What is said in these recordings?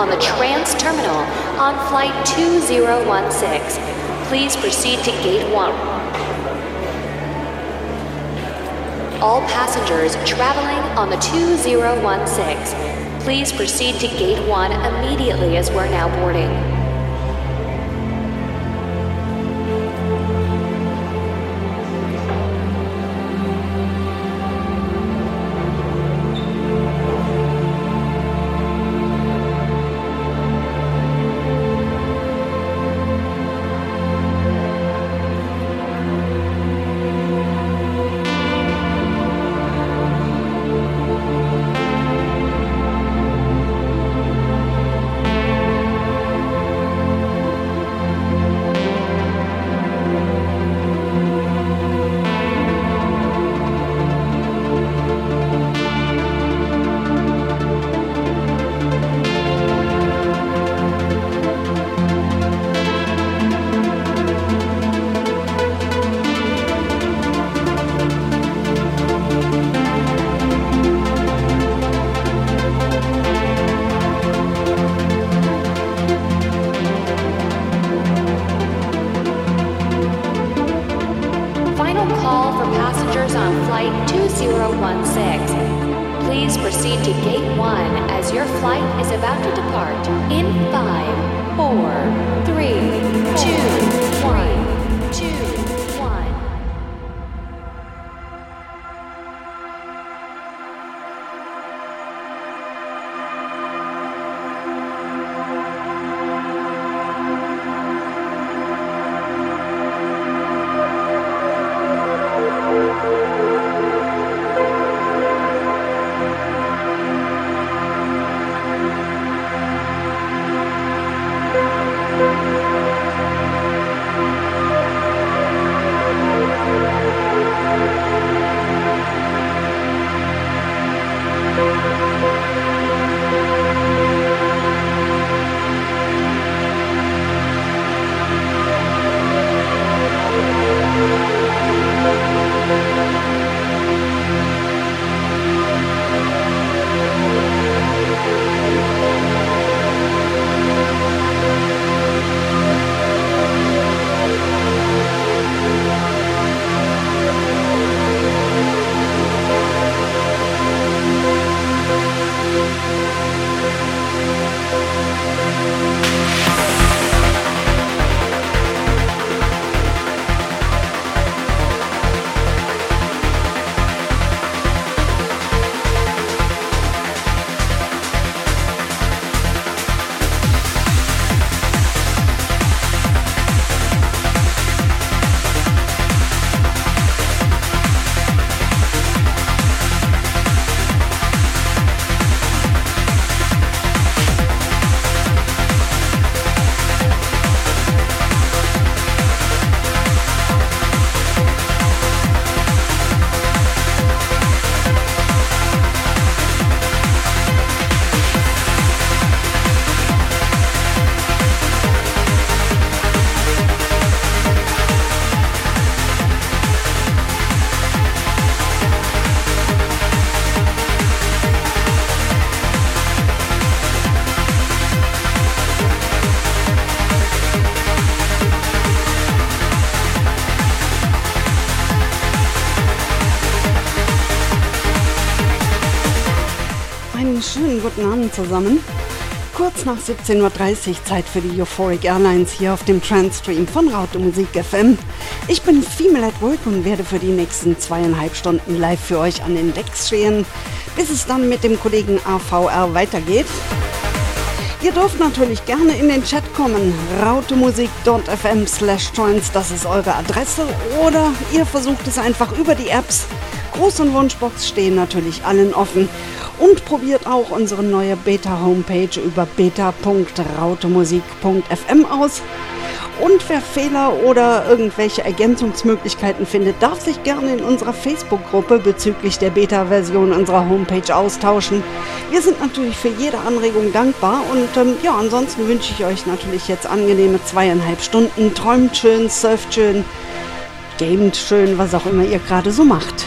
on the Trans Terminal on Flight 2016, please proceed to Gate 1. All passengers traveling on the 2016, please proceed to Gate 1 immediately as we're now boarding. Schönen guten Abend zusammen. Kurz nach 17.30 Uhr Zeit für die Euphoric Airlines hier auf dem Transstream von Raute Musik FM. Ich bin Female at Work und werde für die nächsten zweieinhalb Stunden live für euch an den Decks stehen, bis es dann mit dem Kollegen AVR weitergeht. Ihr dürft natürlich gerne in den Chat kommen. rautemusik.fm slash joins, das ist eure Adresse. Oder ihr versucht es einfach über die Apps. Gruß und Wunschbox stehen natürlich allen offen. Und probiert auch unsere neue Beta-Homepage über beta.rautemusik.fm aus. Und wer Fehler oder irgendwelche Ergänzungsmöglichkeiten findet, darf sich gerne in unserer Facebook-Gruppe bezüglich der Beta-Version unserer Homepage austauschen. Wir sind natürlich für jede Anregung dankbar und ähm, ja, ansonsten wünsche ich euch natürlich jetzt angenehme zweieinhalb Stunden. Träumt schön, surft schön, gamet schön, was auch immer ihr gerade so macht.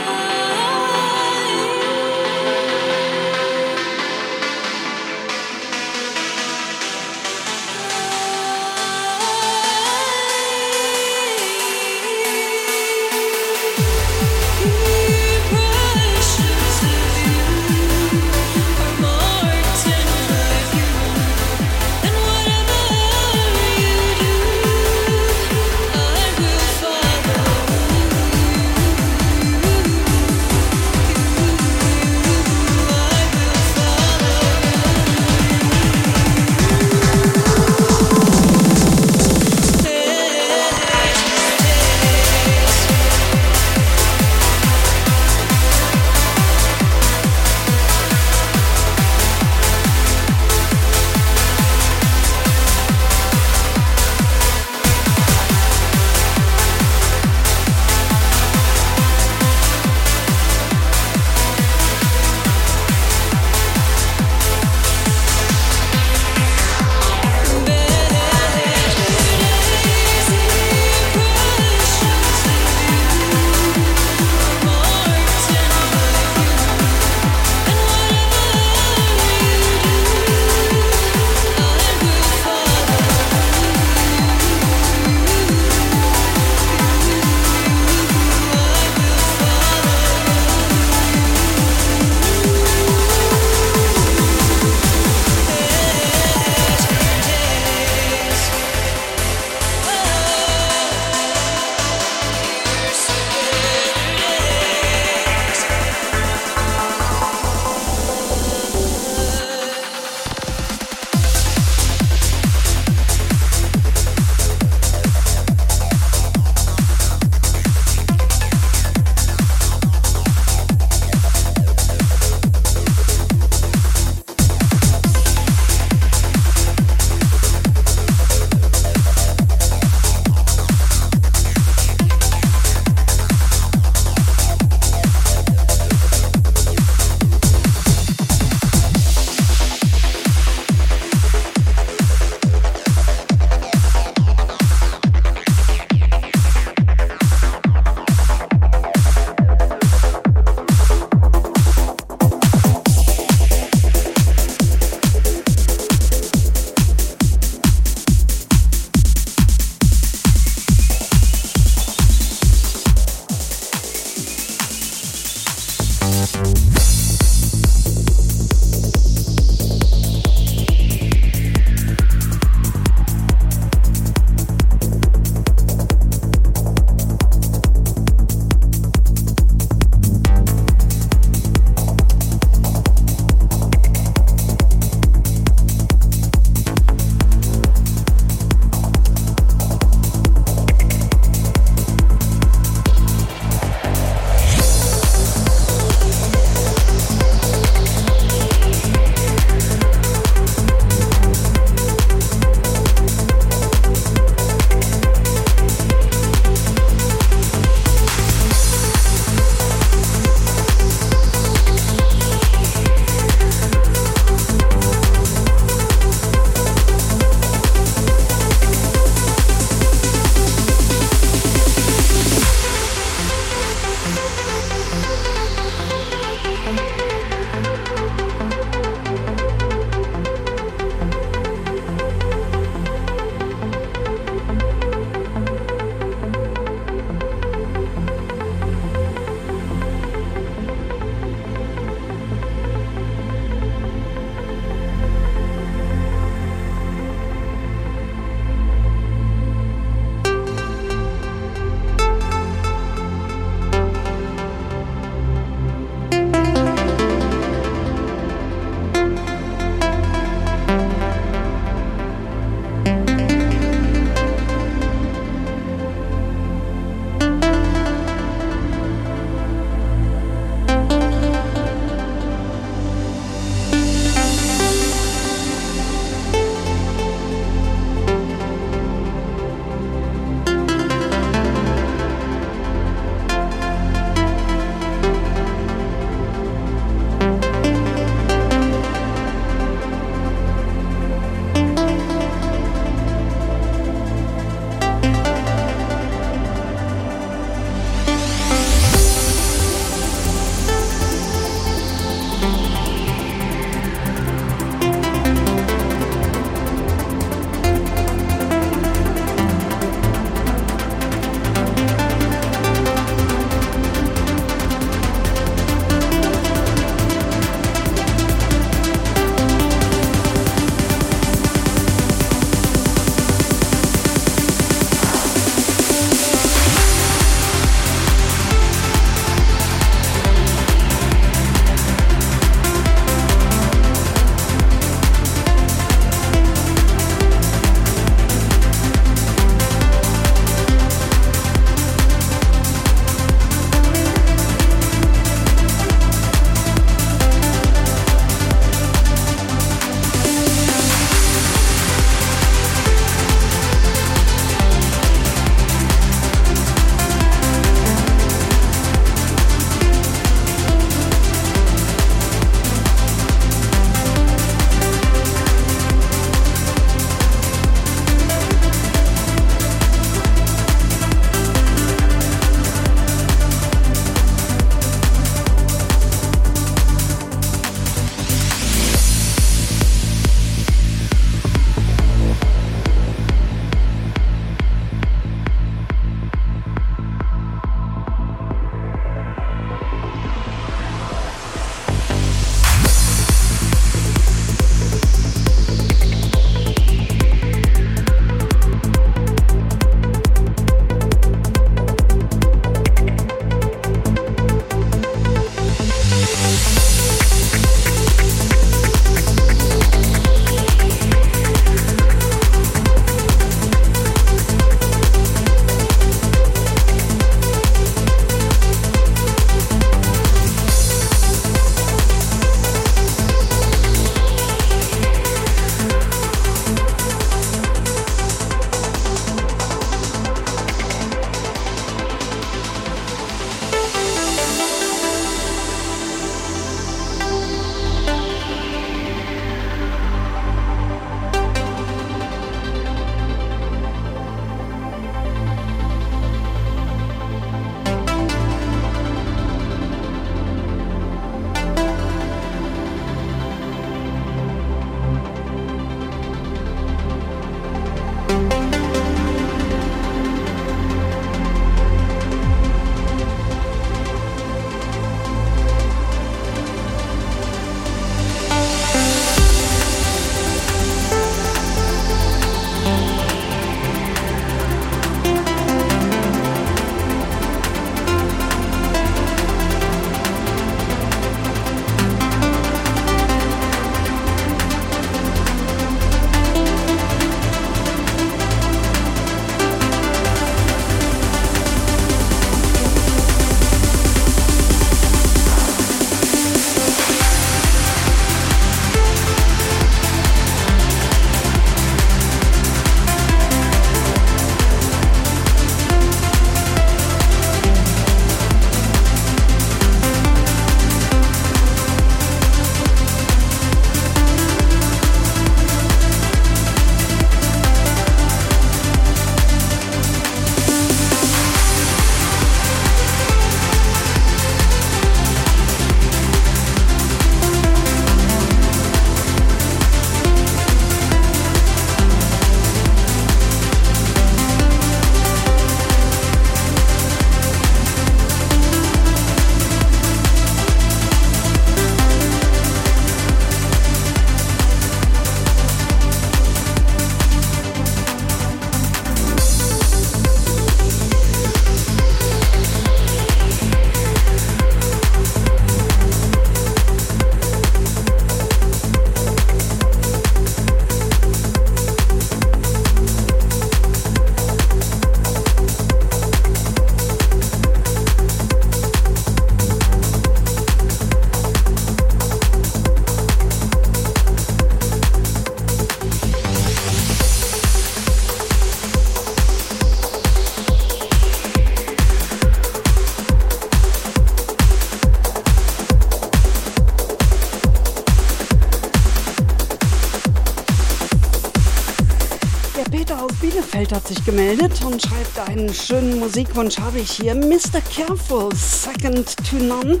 Bielefeld hat sich gemeldet und schreibt einen schönen Musikwunsch habe ich hier. Mr. Careful, Second to None.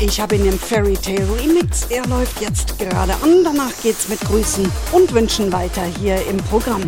Ich habe ihn im Fairy Tale Remix. Er läuft jetzt gerade an. Danach geht's mit Grüßen und Wünschen weiter hier im Programm.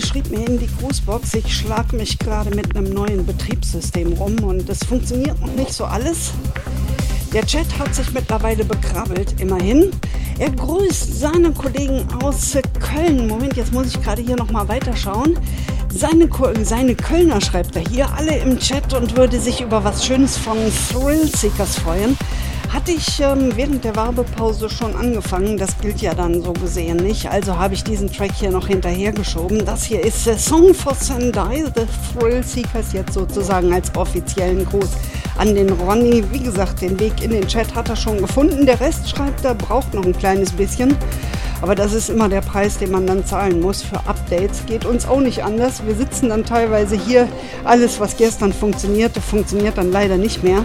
Schrieb mir in die Grußbox, ich schlag mich gerade mit einem neuen Betriebssystem rum und es funktioniert noch nicht so alles. Der Chat hat sich mittlerweile bekrabbelt, immerhin. Er grüßt seine Kollegen aus Köln. Moment, jetzt muss ich gerade hier nochmal weiterschauen. Seine, seine Kölner schreibt er hier alle im Chat und würde sich über was Schönes von Thrill Seekers freuen. Hatte ich ähm, während der Werbepause schon angefangen, das gilt ja dann so gesehen nicht, also habe ich diesen Track hier noch hinterhergeschoben. Das hier ist der Song for Sendai, The Thrill Seekers, jetzt sozusagen als offiziellen Gruß an den Ronny. Wie gesagt, den Weg in den Chat hat er schon gefunden, der Rest schreibt er, braucht noch ein kleines bisschen. Aber das ist immer der Preis, den man dann zahlen muss für Updates. Geht uns auch nicht anders. Wir sitzen dann teilweise hier. Alles, was gestern funktionierte, funktioniert dann leider nicht mehr.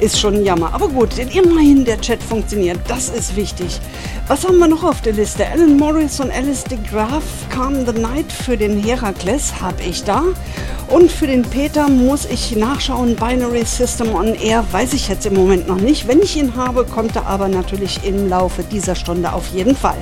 Ist schon ein Jammer. Aber gut, denn immerhin der Chat funktioniert. Das ist wichtig. Was haben wir noch auf der Liste? Alan Morris und Alice de Graaf Calm the Night für den Herakles habe ich da. Und für den Peter muss ich nachschauen. Binary System on Air weiß ich jetzt im Moment noch nicht. Wenn ich ihn habe, kommt er aber natürlich im Laufe dieser Stunde auf jeden Fall.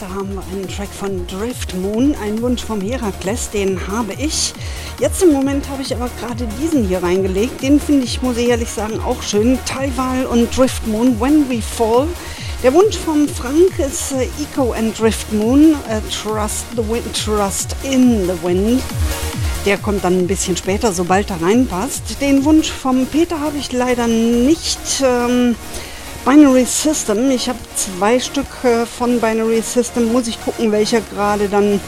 Liste haben wir einen Track von Drift Moon, ein Wunsch vom Herakles, den habe ich. Jetzt im Moment habe ich aber gerade diesen hier reingelegt. Den finde ich, muss ich ehrlich sagen, auch schön. Taiwal und Drift Moon, When We Fall. Der Wunsch vom Frank ist äh, Eco and Drift Moon, äh, Trust the Wind, Trust in the Wind. Der kommt dann ein bisschen später, sobald er reinpasst. Den Wunsch vom Peter habe ich leider nicht. Ähm, Binary System. Ich habe zwei Stück äh, von Binary System. Muss ich gucken, welcher gerade dann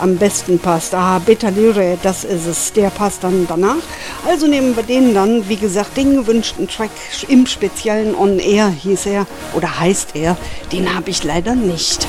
am besten passt. Ah, Beta Lyre, das ist es. Der passt dann danach. Also nehmen wir den dann. Wie gesagt, den gewünschten Track im speziellen On Air hieß er oder heißt er. Den habe ich leider nicht.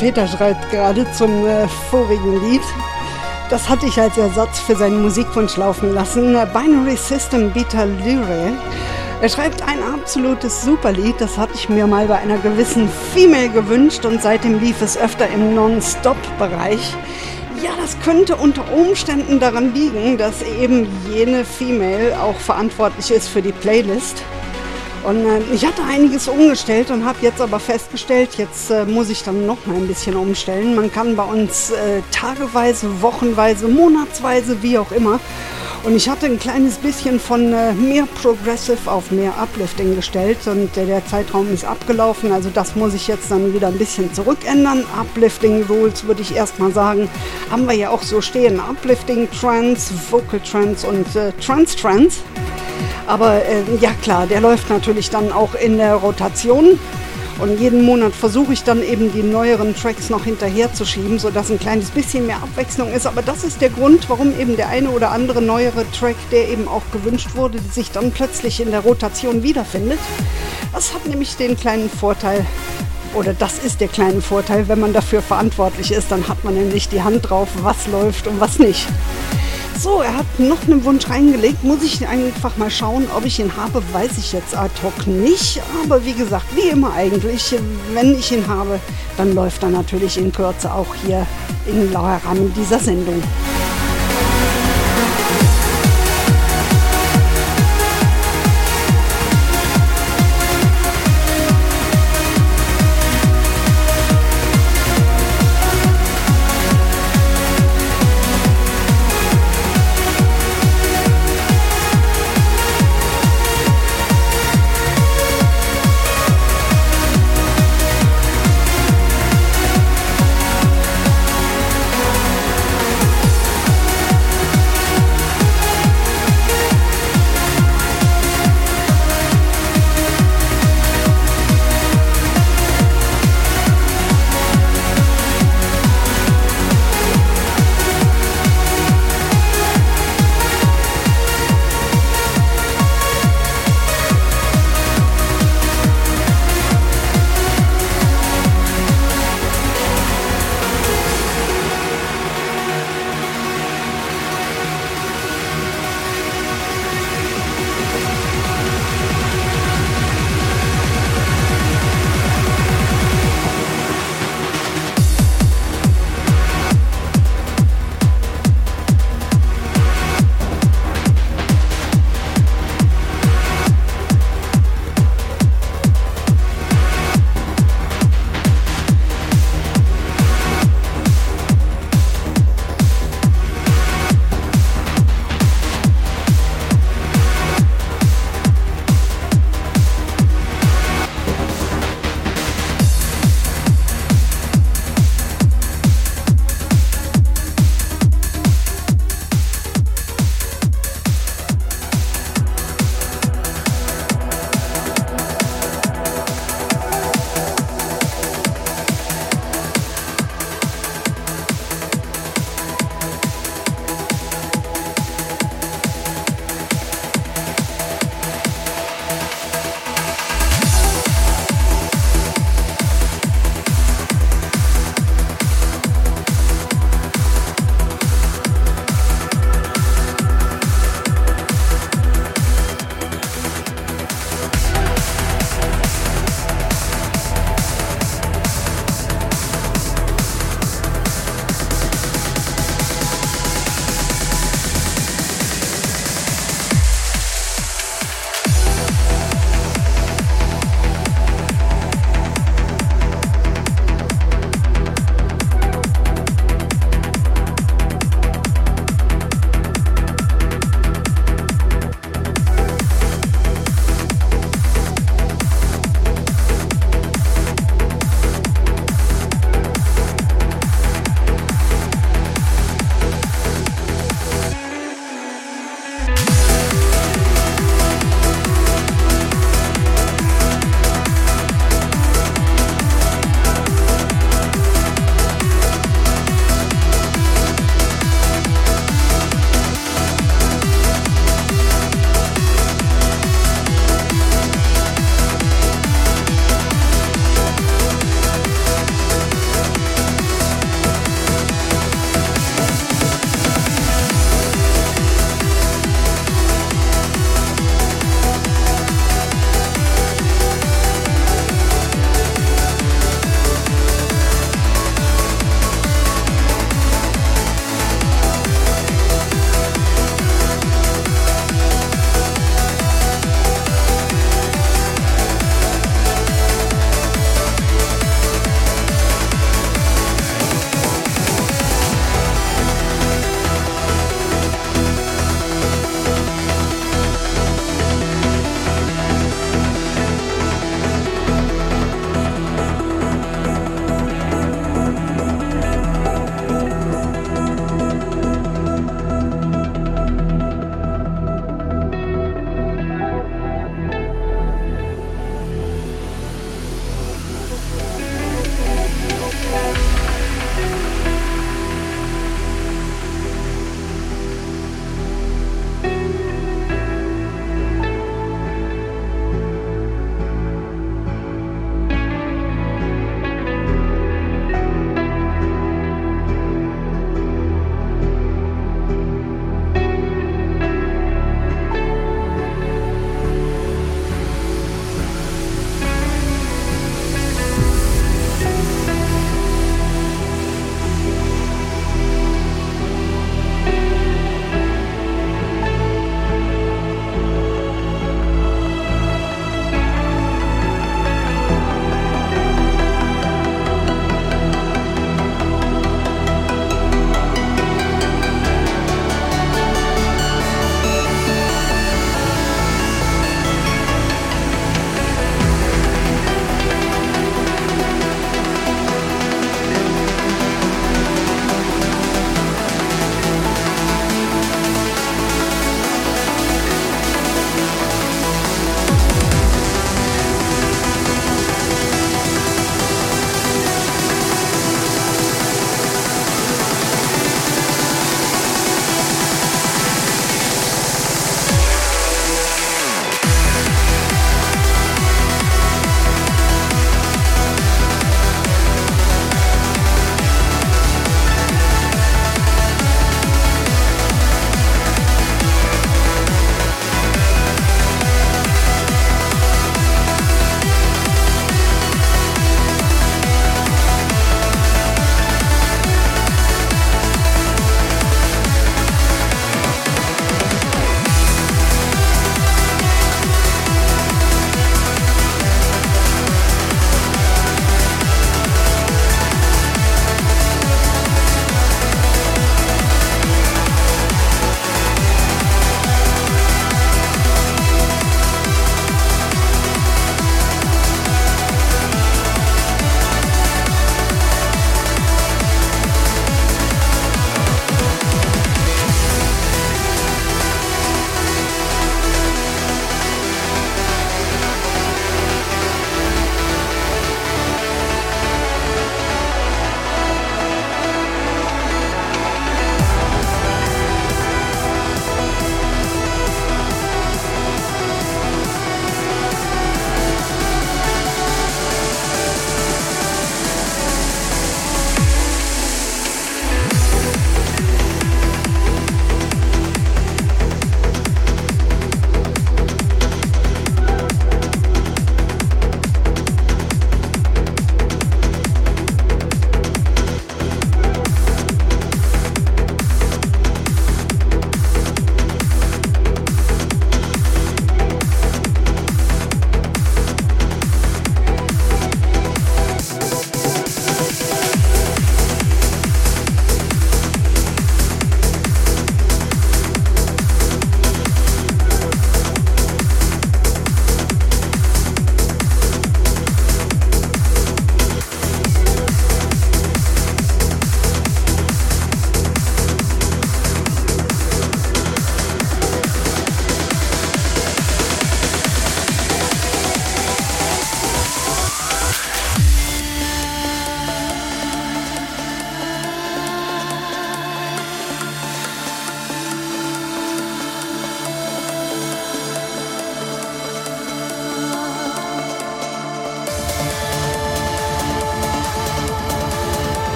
Peter schreibt gerade zum äh, vorigen Lied. Das hatte ich als Ersatz für seinen Musikwunsch laufen lassen. Binary System Beta Lyre. Er schreibt ein absolutes Superlied, das hatte ich mir mal bei einer gewissen Female gewünscht und seitdem lief es öfter im Non-Stop-Bereich. Ja, das könnte unter Umständen daran liegen, dass eben jene Female auch verantwortlich ist für die Playlist. Und äh, ich hatte einiges umgestellt und habe jetzt aber festgestellt, jetzt äh, muss ich dann noch mal ein bisschen umstellen. Man kann bei uns äh, tageweise, wochenweise, monatsweise, wie auch immer. Und ich hatte ein kleines bisschen von äh, mehr Progressive auf mehr Uplifting gestellt und der Zeitraum ist abgelaufen. Also das muss ich jetzt dann wieder ein bisschen zurückändern. Uplifting Rules würde ich erstmal sagen, haben wir ja auch so stehen. Uplifting Trance, Vocal Trance und äh, Trance Trance. Aber äh, ja klar, der läuft natürlich dann auch in der Rotation. Und jeden Monat versuche ich dann eben die neueren Tracks noch hinterher zu schieben, sodass ein kleines bisschen mehr Abwechslung ist. Aber das ist der Grund, warum eben der eine oder andere neuere Track, der eben auch gewünscht wurde, sich dann plötzlich in der Rotation wiederfindet. Das hat nämlich den kleinen Vorteil, oder das ist der kleine Vorteil, wenn man dafür verantwortlich ist, dann hat man nämlich die Hand drauf, was läuft und was nicht. So, er hat noch einen Wunsch reingelegt. Muss ich einfach mal schauen, ob ich ihn habe, weiß ich jetzt ad hoc nicht. Aber wie gesagt, wie immer eigentlich, wenn ich ihn habe, dann läuft er natürlich in Kürze auch hier im Rahmen dieser Sendung.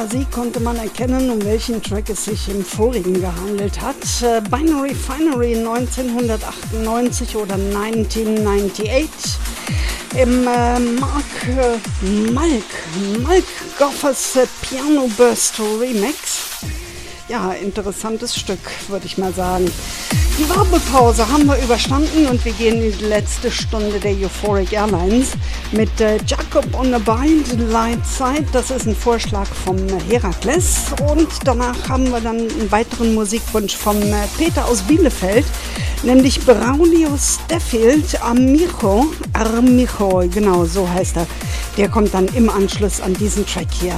Fantasie konnte man erkennen, um welchen Track es sich im vorigen gehandelt hat. Äh, Binary Finery 1998 oder 1998 im äh, Mark äh, Malk, Malk Goffers äh, Piano Burst Remix. Ja, interessantes Stück, würde ich mal sagen. Die Werbepause haben wir überstanden und wir gehen in die letzte Stunde der Euphoric Airlines mit äh, Jacob on a Bind Light Side. Das ist ein Vorschlag vom Herakles. Und danach haben wir dann einen weiteren Musikwunsch vom äh, Peter aus Bielefeld, nämlich Braulio Steffield Amico. Armicho, genau so heißt er. Der kommt dann im Anschluss an diesen Track hier.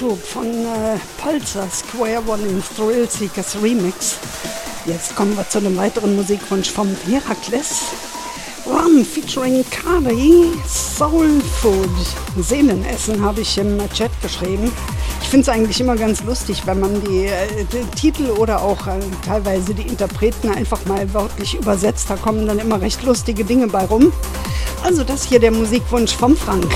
Einschub von äh, Pulsar Square One im Thrill Seekers Remix. Jetzt kommen wir zu einem weiteren Musikwunsch vom Herakles. Run featuring Kari Soul Food. Seelenessen habe ich im Chat geschrieben. Ich finde es eigentlich immer ganz lustig, wenn man die, äh, die Titel oder auch äh, teilweise die Interpreten einfach mal wörtlich übersetzt. Da kommen dann immer recht lustige Dinge bei rum. Also das hier der Musikwunsch vom Frank.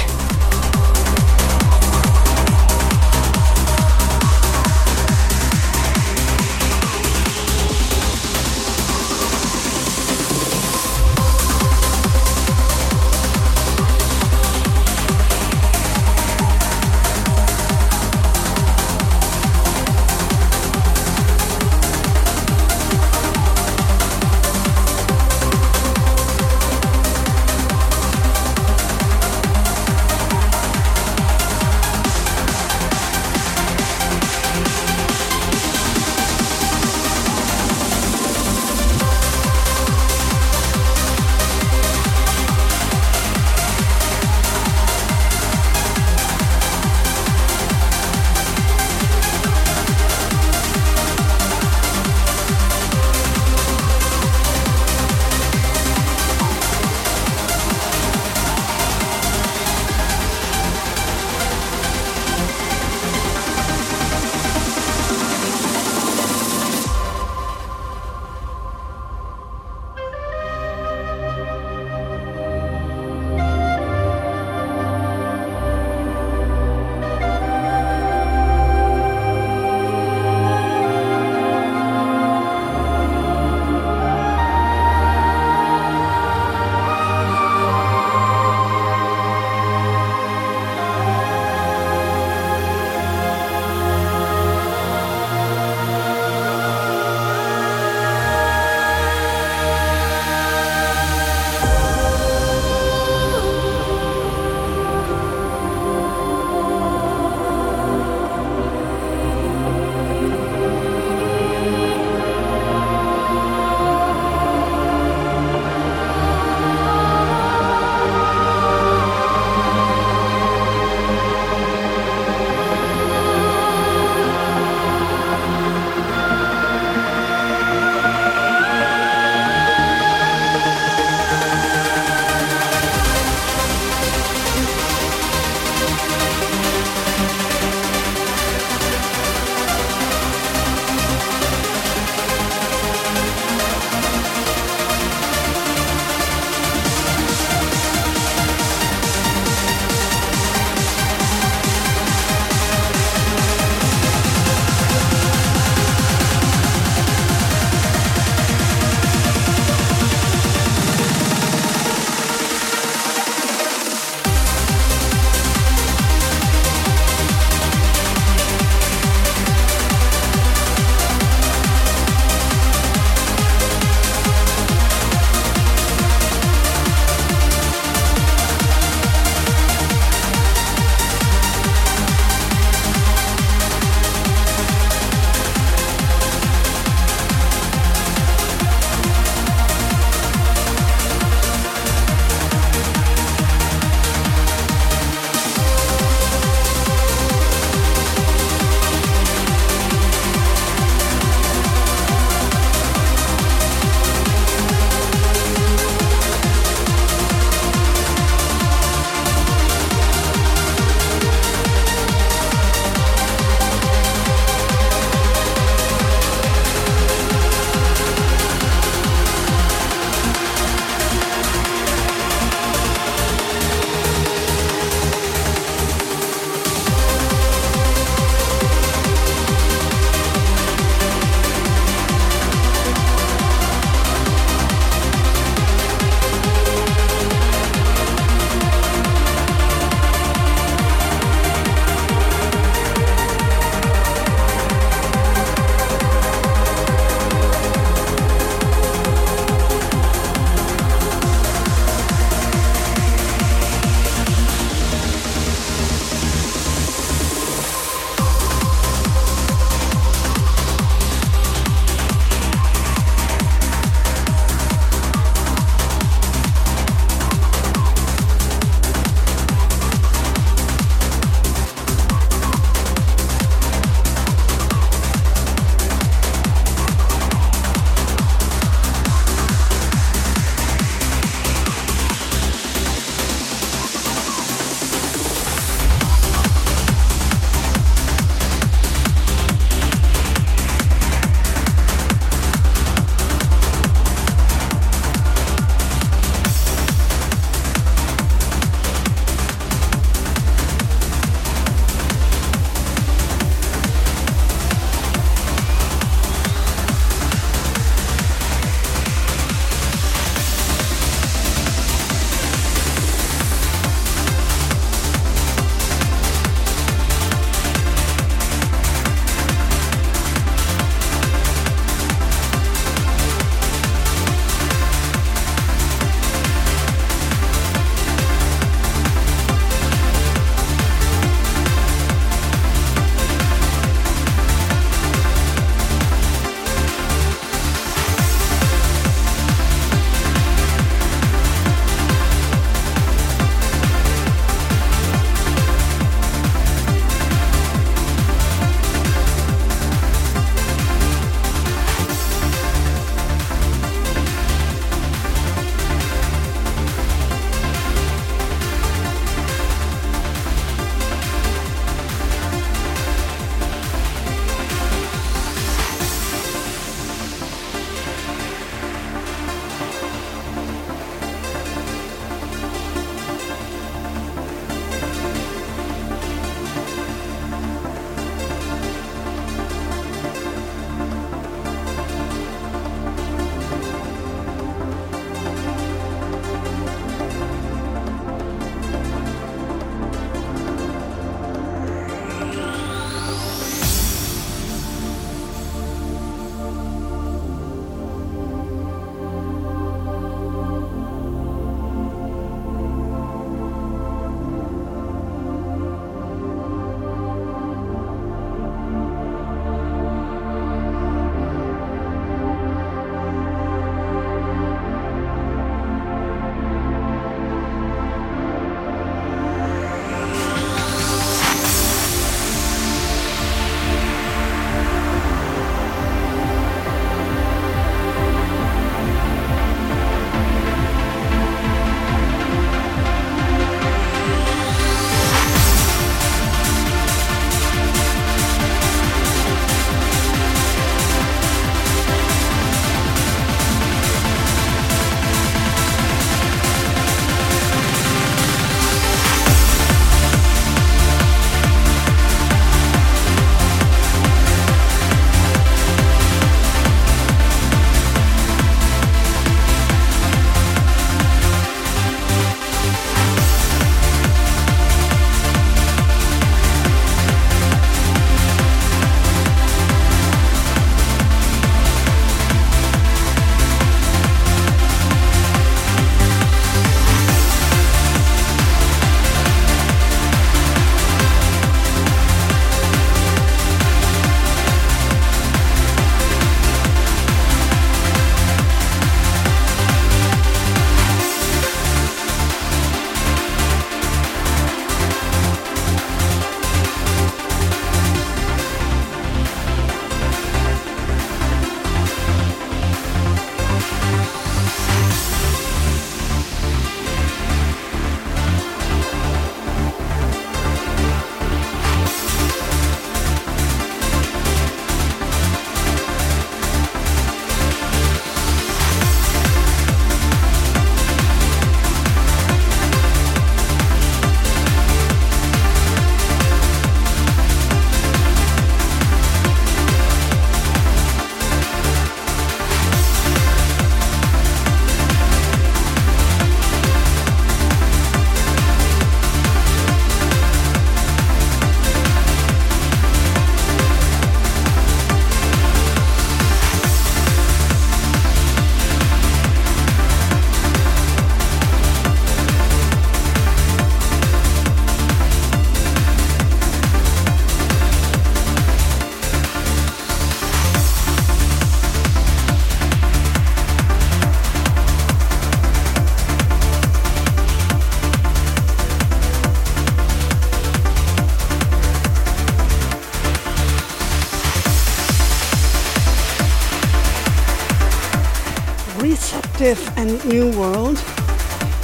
And New World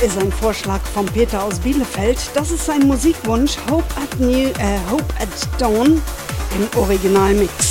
ist ein Vorschlag von Peter aus Bielefeld. Das ist sein Musikwunsch Hope at, New, äh, Hope at Dawn im Originalmix.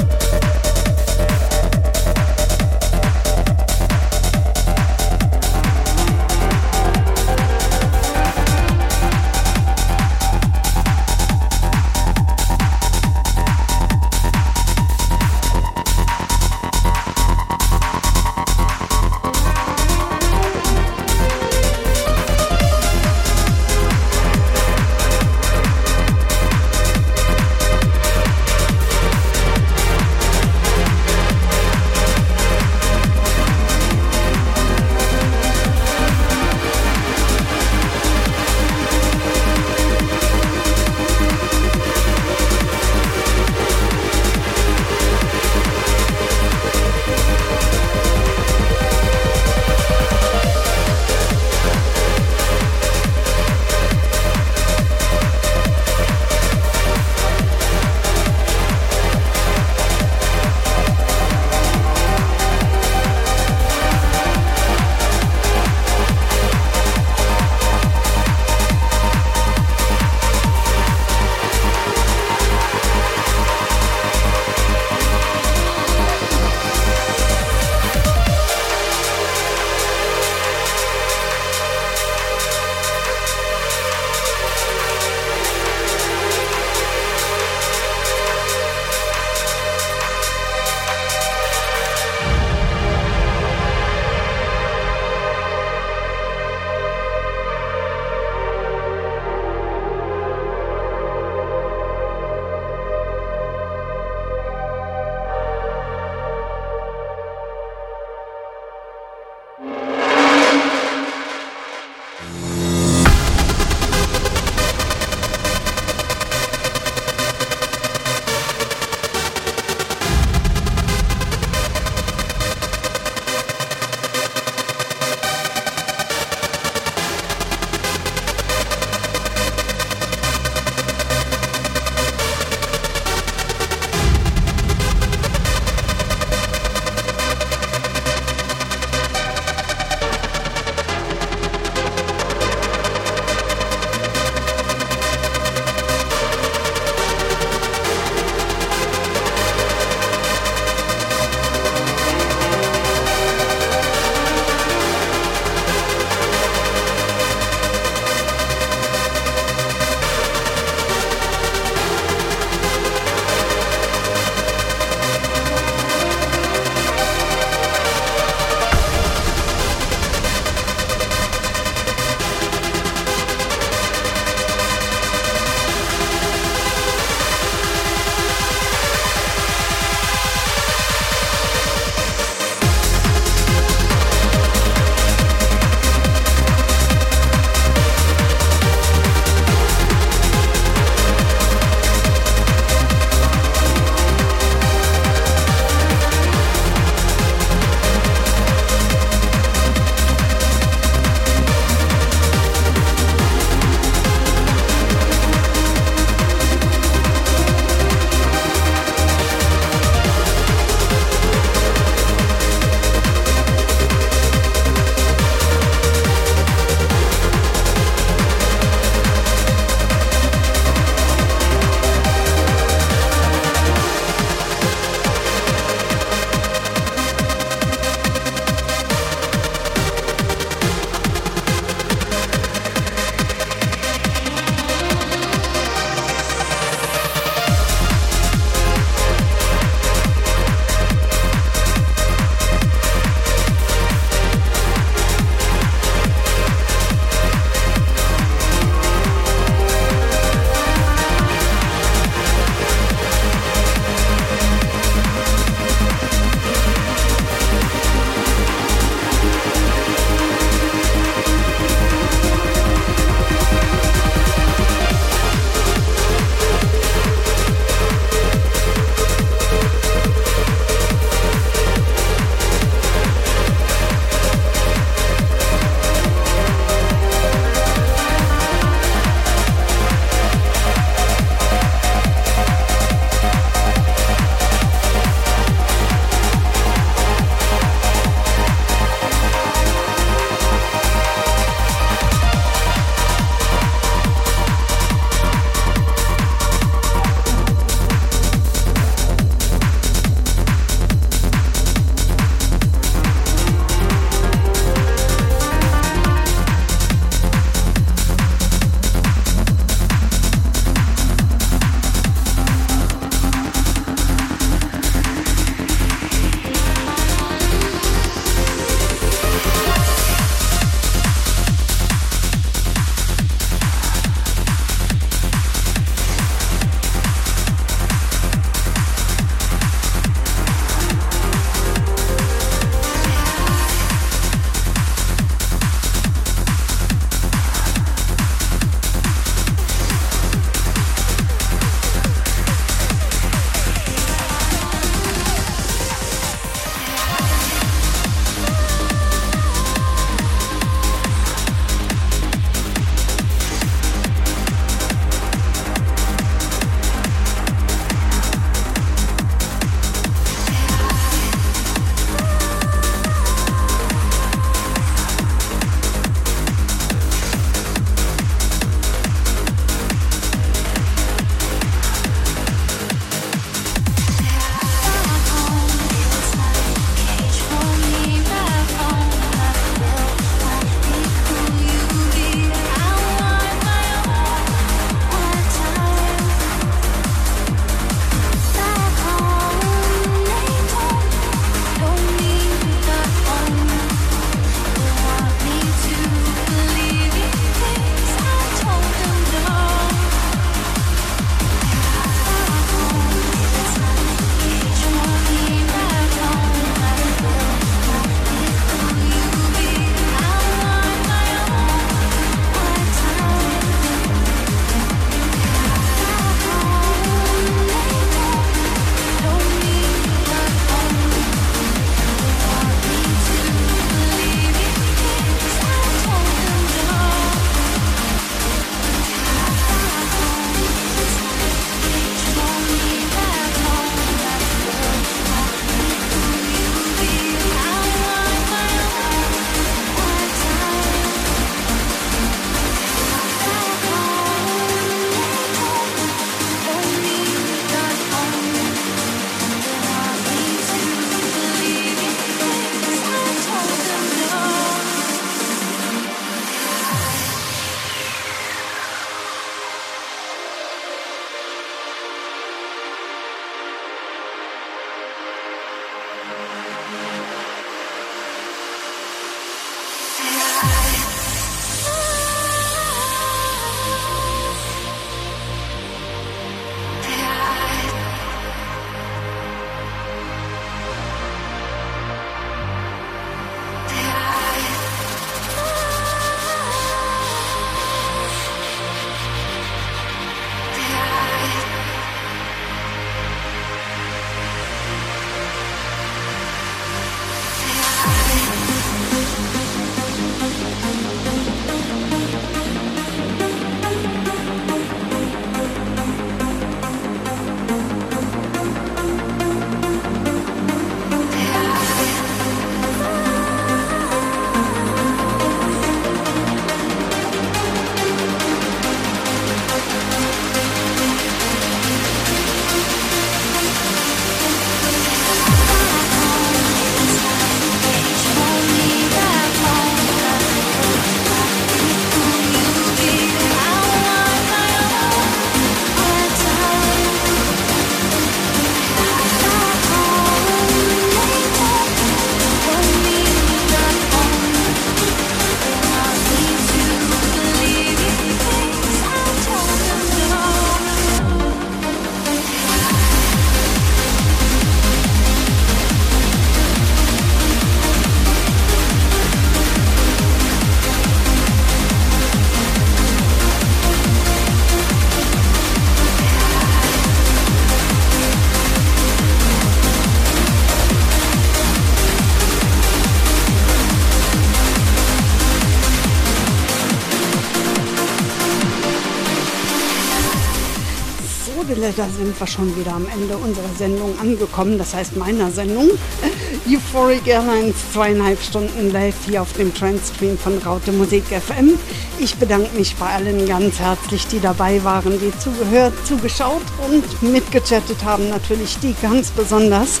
Da sind wir schon wieder am Ende unserer Sendung angekommen, das heißt meiner Sendung. Euphoric Airlines, zweieinhalb Stunden live hier auf dem Trendstream von Raute Musik FM. Ich bedanke mich bei allen ganz herzlich, die dabei waren, die zugehört, zugeschaut und mitgechattet haben, natürlich die ganz besonders.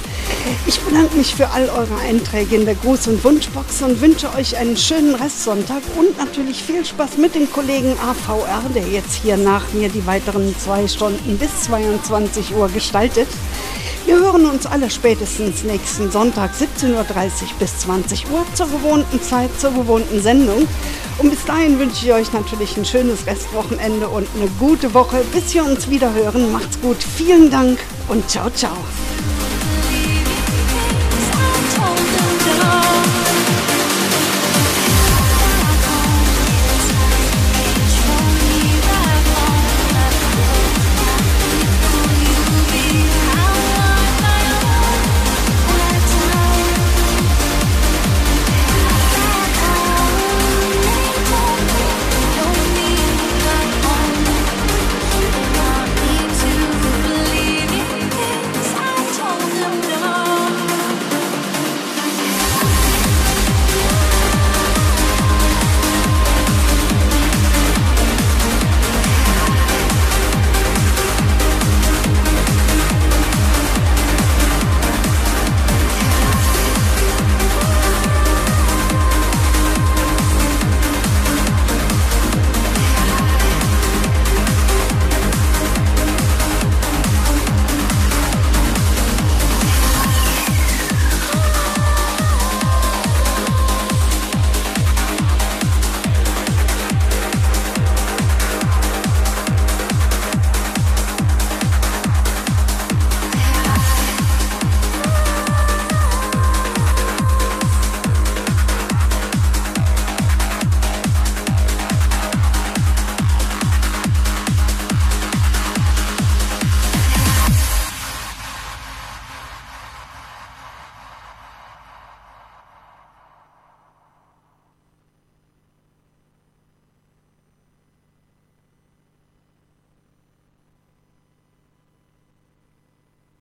Ich bedanke mich für all eure Einträge in der Gruß- und Wunschbox und wünsche euch einen schönen Restsonntag und natürlich viel Spaß mit dem Kollegen AVR, der jetzt hier nach mir die weiteren zwei Stunden bis 22 Uhr gestaltet. Wir hören uns alle spätestens nächsten Sonntag 17.30 Uhr bis 20 Uhr zur gewohnten Zeit, zur gewohnten Sendung. Und bis dahin wünsche ich euch natürlich ein schönes Restwochenende und eine gute Woche. Bis wir uns wieder hören, macht's gut. Vielen Dank und ciao, ciao.